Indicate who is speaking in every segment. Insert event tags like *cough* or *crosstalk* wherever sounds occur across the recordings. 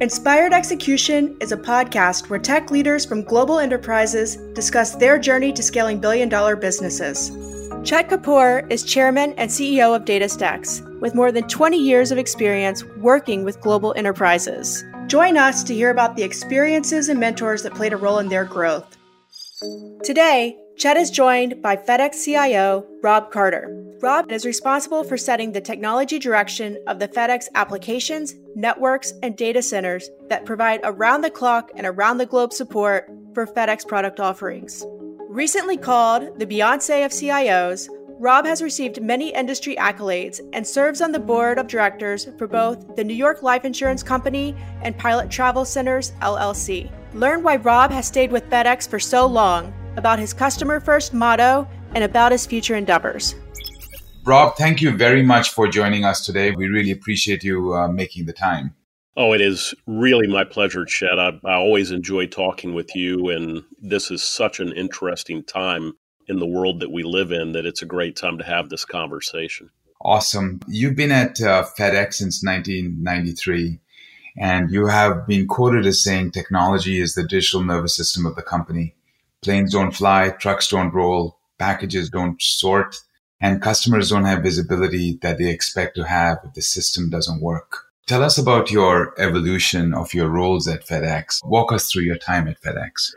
Speaker 1: Inspired Execution is a podcast where tech leaders from global enterprises discuss their journey to scaling billion dollar businesses. Chet Kapoor is chairman and CEO of DataStax, with more than 20 years of experience working with global enterprises. Join us to hear about the experiences and mentors that played a role in their growth. Today, Chet is joined by FedEx CIO Rob Carter. Rob is responsible for setting the technology direction of the FedEx applications, networks, and data centers that provide around the clock and around the globe support for FedEx product offerings. Recently called the Beyonce of CIOs, Rob has received many industry accolades and serves on the board of directors for both the New York Life Insurance Company and Pilot Travel Centers, LLC. Learn why Rob has stayed with FedEx for so long, about his customer first motto, and about his future endeavors.
Speaker 2: Rob, thank you very much for joining us today. We really appreciate you uh, making the time.
Speaker 3: Oh, it is really my pleasure, Chet. I, I always enjoy talking with you, and this is such an interesting time in the world that we live in that it's a great time to have this conversation.
Speaker 2: Awesome. You've been at uh, FedEx since 1993, and you have been quoted as saying technology is the digital nervous system of the company. Planes don't fly, trucks don't roll, packages don't sort, and customers don't have visibility that they expect to have if the system doesn't work. Tell us about your evolution of your roles at FedEx. Walk us through your time at FedEx.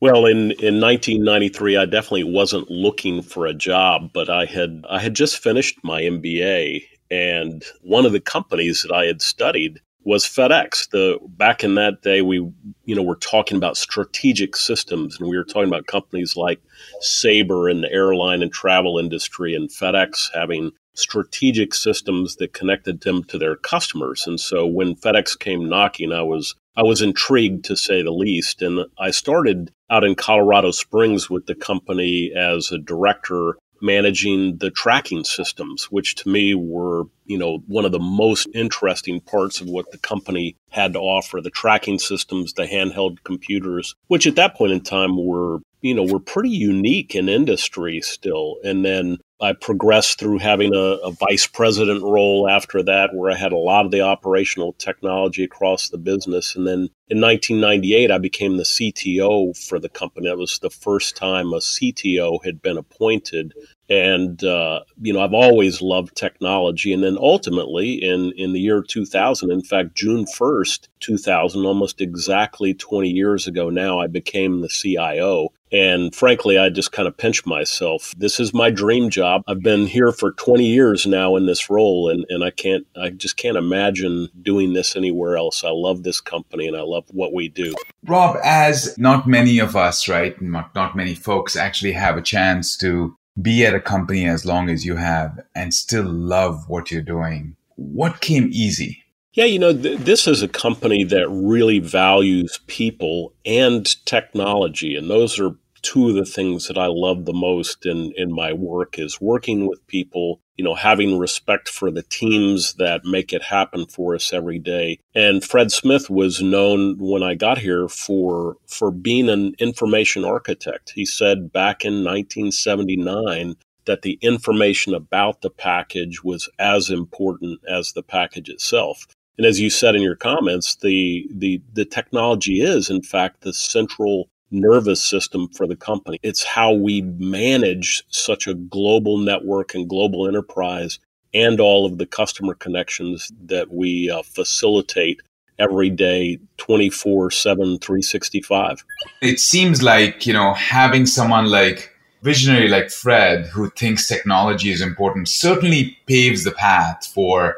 Speaker 3: Well, in, in 1993, I definitely wasn't looking for a job, but I had I had just finished my MBA, and one of the companies that I had studied was FedEx. The back in that day, we you know were talking about strategic systems, and we were talking about companies like Sabre in the airline and travel industry, and FedEx having strategic systems that connected them to their customers. And so when FedEx came knocking, I was I was intrigued to say the least. And I started out in Colorado Springs with the company as a director managing the tracking systems, which to me were, you know, one of the most interesting parts of what the company had to offer. The tracking systems, the handheld computers, which at that point in time were, you know, were pretty unique in industry still. And then I progressed through having a, a, vice president role after that, where I had a lot of the operational technology across the business. And then in 1998, I became the CTO for the company. That was the first time a CTO had been appointed and uh, you know I've always loved technology. And then ultimately, in in the year 2000, in fact, June 1st, 2000, almost exactly 20 years ago now, I became the CIO. And frankly, I just kind of pinch myself. This is my dream job. I've been here for 20 years now in this role, and, and I can't, I just can't imagine doing this anywhere else. I love this company and I love what we do.
Speaker 2: Rob, as not many of us, right, not, not many folks actually have a chance to be at a company as long as you have and still love what you're doing. What came easy?
Speaker 3: Yeah, you know, th- this is a company that really values people and technology, and those are two of the things that I love the most in, in my work is working with people, you know, having respect for the teams that make it happen for us every day. And Fred Smith was known when I got here for for being an information architect. He said back in 1979 that the information about the package was as important as the package itself. And as you said in your comments, the the the technology is in fact the central nervous system for the company. It's how we manage such a global network and global enterprise and all of the customer connections that we uh, facilitate every day 24 7 365
Speaker 2: it seems like you know having someone like visionary like fred who thinks technology is important certainly paves the path for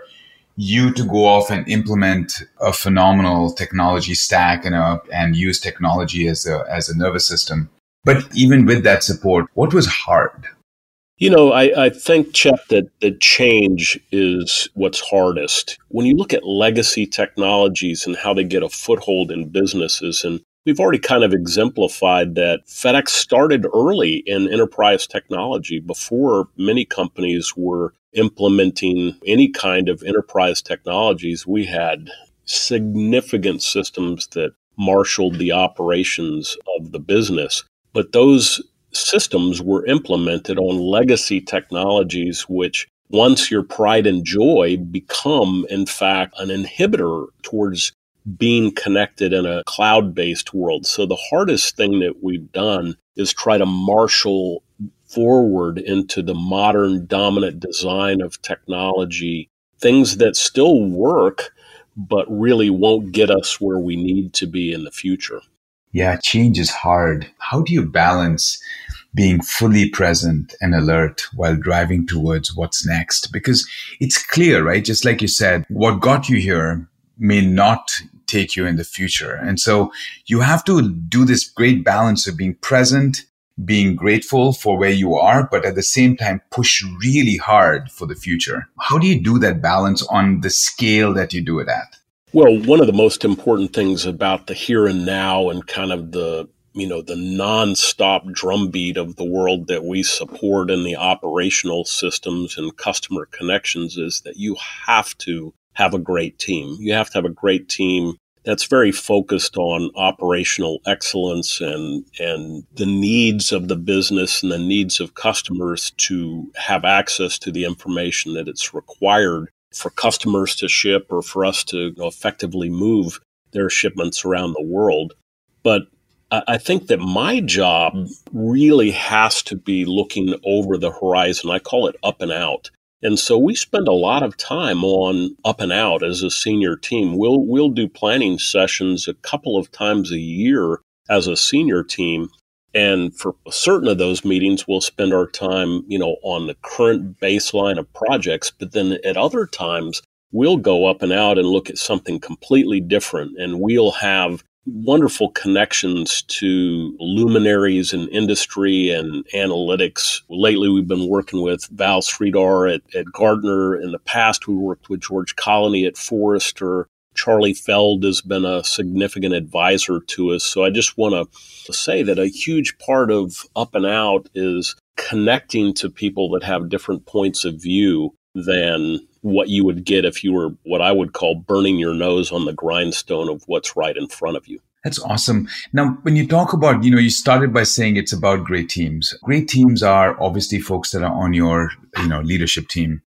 Speaker 2: you to go off and implement a phenomenal technology stack and, a, and use technology as a, as a nervous system. But even with that support, what was hard?
Speaker 3: You know, I, I think, Chet, that the change is what's hardest. When you look at legacy technologies and how they get a foothold in businesses, and we've already kind of exemplified that FedEx started early in enterprise technology before many companies were implementing any kind of enterprise technologies, we had significant systems that marshaled the operations of the business. But those systems were implemented on legacy technologies, which once your pride and joy become, in fact, an inhibitor towards being connected in a cloud based world. So the hardest thing that we've done is try to marshal forward into the modern dominant design of technology, things that still work, but really won't get us where we need to be in the future.
Speaker 2: Yeah, change is hard. How do you balance being fully present and alert while driving towards what's next? Because it's clear, right? Just like you said, what got you here may not take you in the future. And so you have to do this great balance of being present, being grateful for where you are, but at the same time, push really hard for the future. How do you do that balance on the scale that you do it at?
Speaker 3: Well, one of the most important things about the here and now and kind of the you know the nonstop drumbeat of the world that we support in the operational systems and customer connections is that you have to have a great team. You have to have a great team that's very focused on operational excellence and and the needs of the business and the needs of customers to have access to the information that it's required for customers to ship or for us to you know, effectively move their shipments around the world. But I think that my job really has to be looking over the horizon. I call it up and out. And so we spend a lot of time on up and out as a senior team. We'll we'll do planning sessions a couple of times a year as a senior team and for certain of those meetings, we'll spend our time, you know, on the current baseline of projects. But then at other times, we'll go up and out and look at something completely different. And we'll have wonderful connections to luminaries in industry and analytics. Lately, we've been working with Val Sribar at, at Gartner. In the past, we worked with George Colony at Forrester. Charlie Feld has been a significant advisor to us. So I just want to say that a huge part of Up and Out is connecting to people that have different points of view than what you would get if you were what I would call burning your nose on the grindstone of what's right in front of you.
Speaker 2: That's awesome. Now, when you talk about, you know, you started by saying it's about great teams. Great teams are obviously folks that are on your, you know, leadership team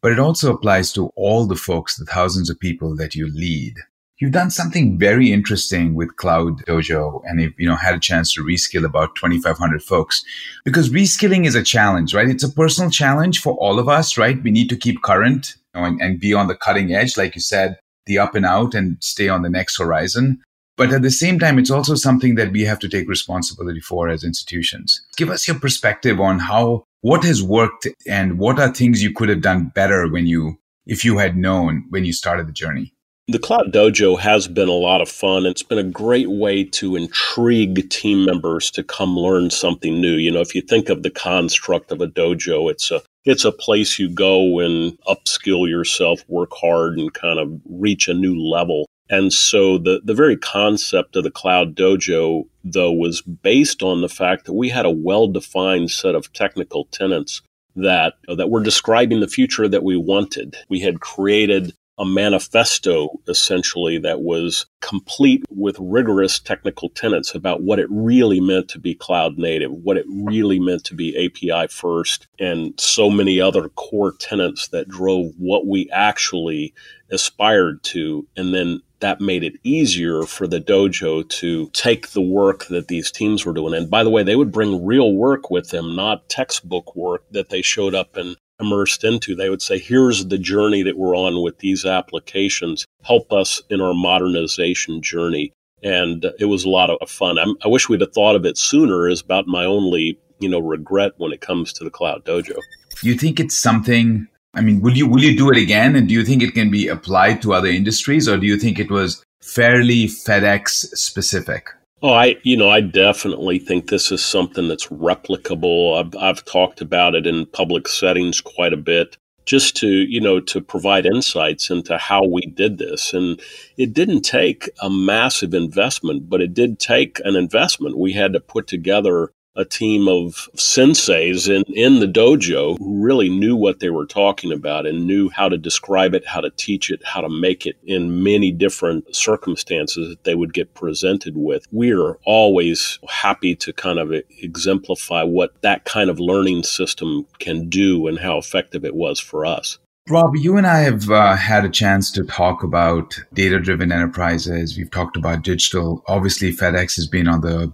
Speaker 2: but it also applies to all the folks, the thousands of people that you lead. You've done something very interesting with Cloud Dojo and you know, had a chance to reskill about 2,500 folks because reskilling is a challenge, right? It's a personal challenge for all of us, right? We need to keep current you know, and, and be on the cutting edge, like you said, the up and out and stay on the next horizon. But at the same time, it's also something that we have to take responsibility for as institutions. Give us your perspective on how what has worked and what are things you could have done better when you if you had known when you started the journey
Speaker 3: the Cloud Dojo has been a lot of fun. It's been a great way to intrigue team members to come learn something new. You know, if you think of the construct of a dojo, it's a it's a place you go and upskill yourself, work hard, and kind of reach a new level. And so the, the very concept of the Cloud Dojo, though, was based on the fact that we had a well defined set of technical tenets that, that were describing the future that we wanted. We had created a manifesto essentially that was complete with rigorous technical tenets about what it really meant to be cloud native, what it really meant to be API first, and so many other core tenets that drove what we actually aspired to. And then that made it easier for the dojo to take the work that these teams were doing. And by the way, they would bring real work with them, not textbook work that they showed up and immersed into. They would say, here's the journey that we're on with these applications. Help us in our modernization journey. And it was a lot of fun. I'm, i wish we'd have thought of it sooner is about my only, you know, regret when it comes to the cloud dojo.
Speaker 2: You think it's something I mean, will you will you do it again? And do you think it can be applied to other industries, or do you think it was fairly FedEx specific?
Speaker 3: Oh, I you know I definitely think this is something that's replicable. I've I've talked about it in public settings quite a bit, just to you know to provide insights into how we did this. And it didn't take a massive investment, but it did take an investment. We had to put together a team of senseis in, in the dojo who really knew what they were talking about and knew how to describe it, how to teach it, how to make it in many different circumstances that they would get presented with. We're always happy to kind of exemplify what that kind of learning system can do and how effective it was for us.
Speaker 2: Rob, you and I have uh, had a chance to talk about data driven enterprises. We've talked about digital. Obviously, FedEx has been on the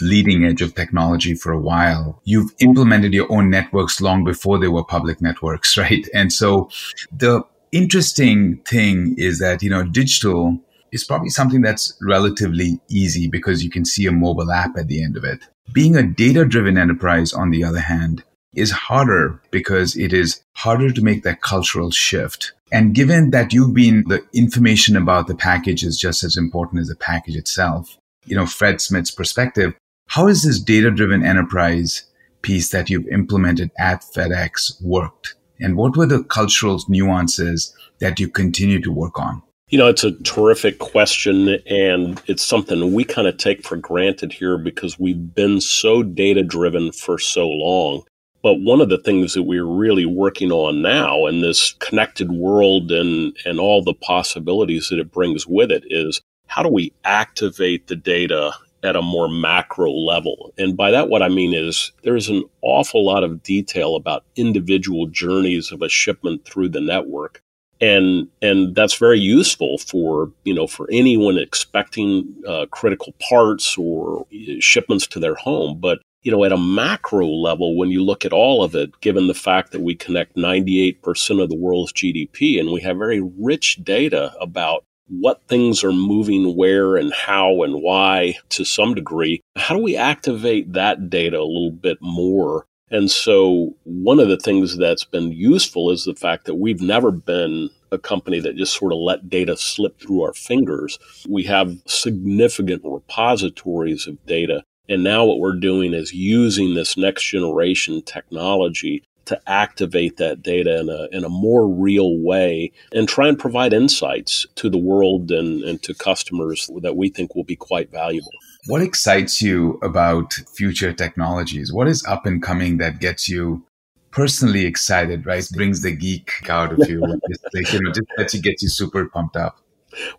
Speaker 2: leading edge of technology for a while. You've implemented your own networks long before they were public networks, *laughs* right? And so the interesting thing is that, you know, digital is probably something that's relatively easy because you can see a mobile app at the end of it. Being a data driven enterprise, on the other hand, is harder because it is harder to make that cultural shift. And given that you've been the information about the package is just as important as the package itself, you know, Fred Smith's perspective, how has this data driven enterprise piece that you've implemented at FedEx worked? And what were the cultural nuances that you continue to work on?
Speaker 3: You know, it's a terrific question, and it's something we kind of take for granted here because we've been so data driven for so long. But one of the things that we're really working on now in this connected world and, and all the possibilities that it brings with it is how do we activate the data at a more macro level? And by that, what I mean is there's an awful lot of detail about individual journeys of a shipment through the network and and that's very useful for you know for anyone expecting uh, critical parts or shipments to their home but you know at a macro level when you look at all of it given the fact that we connect 98% of the world's gdp and we have very rich data about what things are moving where and how and why to some degree how do we activate that data a little bit more and so, one of the things that's been useful is the fact that we've never been a company that just sort of let data slip through our fingers. We have significant repositories of data. And now, what we're doing is using this next generation technology to activate that data in a, in a more real way and try and provide insights to the world and, and to customers that we think will be quite valuable.
Speaker 2: What excites you about future technologies? What is up and coming that gets you personally excited, right? Brings the geek out of you. *laughs* like, you know, just lets you get you super pumped up.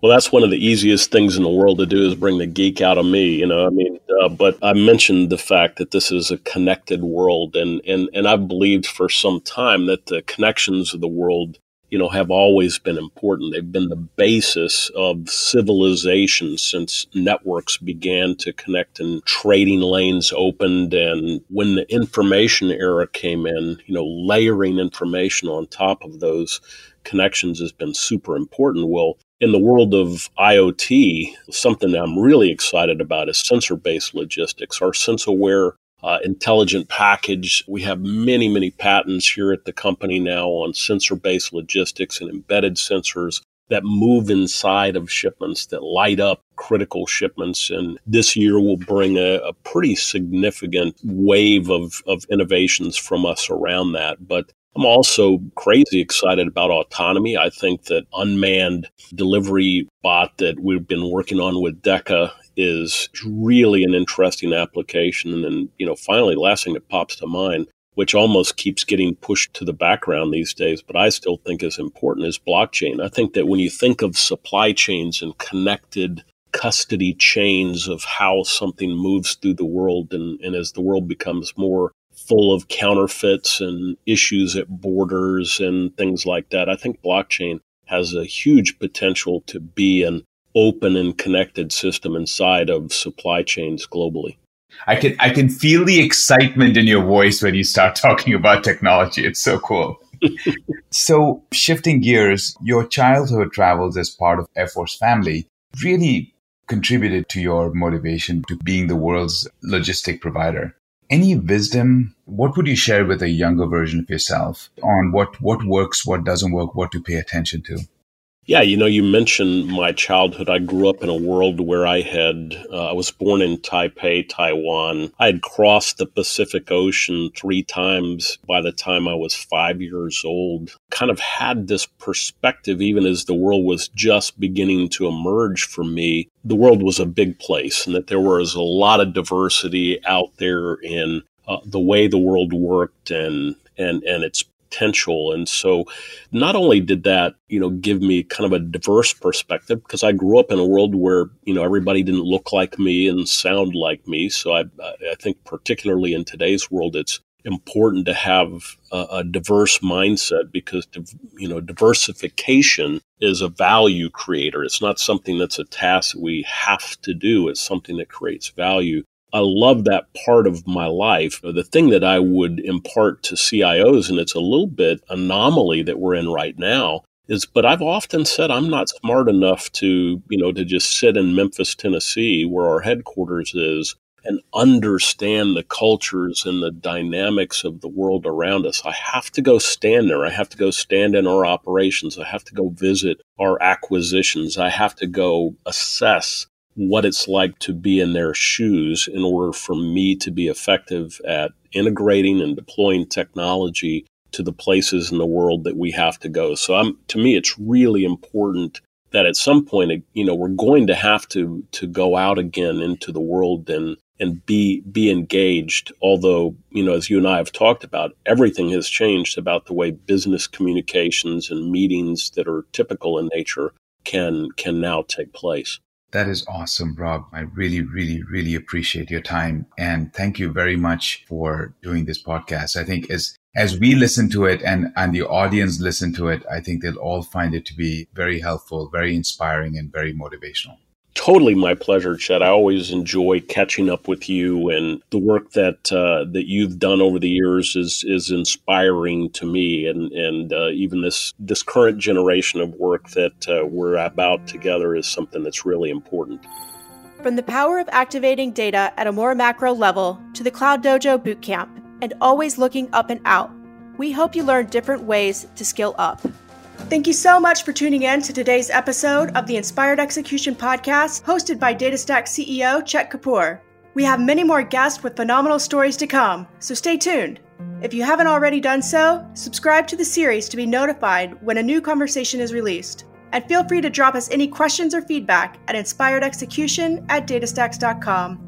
Speaker 3: Well, that's one of the easiest things in the world to do is bring the geek out of me. You know, I mean, uh, but I mentioned the fact that this is a connected world, and and and I've believed for some time that the connections of the world you know, have always been important. They've been the basis of civilization since networks began to connect and trading lanes opened. And when the information era came in, you know, layering information on top of those connections has been super important. Well, in the world of IoT, something I'm really excited about is sensor based logistics. Our SenseAware uh, intelligent package. We have many, many patents here at the company now on sensor based logistics and embedded sensors that move inside of shipments that light up critical shipments. And this year will bring a, a pretty significant wave of, of innovations from us around that. But I'm also crazy excited about autonomy. I think that unmanned delivery bot that we've been working on with DEKA is really an interesting application. And then, you know, finally, last thing that pops to mind, which almost keeps getting pushed to the background these days, but I still think is important, is blockchain. I think that when you think of supply chains and connected custody chains of how something moves through the world, and, and as the world becomes more full of counterfeits and issues at borders and things like that, I think blockchain has a huge potential to be an open and connected system inside of supply chains globally.
Speaker 2: I can I can feel the excitement in your voice when you start *laughs* talking about technology. It's so cool. *laughs* so shifting gears, your childhood travels as part of Air Force family really contributed to your motivation to being the world's logistic provider. Any wisdom? What would you share with a younger version of yourself on what, what works, what doesn't work, what to pay attention to?
Speaker 3: Yeah, you know, you mentioned my childhood. I grew up in a world where I had, uh, I was born in Taipei, Taiwan. I had crossed the Pacific Ocean three times by the time I was five years old. Kind of had this perspective, even as the world was just beginning to emerge for me. The world was a big place and that there was a lot of diversity out there in uh, the way the world worked and and and its potential. And so not only did that, you know, give me kind of a diverse perspective because I grew up in a world where, you know, everybody didn't look like me and sound like me. So I, I think particularly in today's world, it's important to have a, a diverse mindset because you know diversification is a value creator. It's not something that's a task we have to do. It's something that creates value. I love that part of my life. The thing that I would impart to CIOs, and it's a little bit anomaly that we're in right now, is but I've often said I'm not smart enough to, you know, to just sit in Memphis, Tennessee, where our headquarters is, and understand the cultures and the dynamics of the world around us. I have to go stand there. I have to go stand in our operations. I have to go visit our acquisitions. I have to go assess what it's like to be in their shoes in order for me to be effective at integrating and deploying technology to the places in the world that we have to go. So I'm, to me, it's really important that at some point, you know, we're going to have to to go out again into the world and and be be engaged. Although, you know, as you and I have talked about, everything has changed about the way business communications and meetings that are typical in nature can can now take place.
Speaker 2: That is awesome, Rob. I really, really, really appreciate your time. And thank you very much for doing this podcast. I think as as we listen to it and, and the audience listen to it, I think they'll all find it to be very helpful, very inspiring, and very motivational.
Speaker 3: Totally my pleasure, Chet. I always enjoy catching up with you, and the work that uh, that you've done over the years is is inspiring to me, and and uh, even this this current generation of work that uh, we're about together is something that's really important.
Speaker 1: From the power of activating data at a more macro level to the Cloud Dojo Bootcamp, and always looking up and out, we hope you learn different ways to skill up. Thank you so much for tuning in to today's episode of the Inspired Execution Podcast, hosted by DataStax CEO Chet Kapoor. We have many more guests with phenomenal stories to come, so stay tuned. If you haven't already done so, subscribe to the series to be notified when a new conversation is released. And feel free to drop us any questions or feedback at inspiredexecution at datastax.com.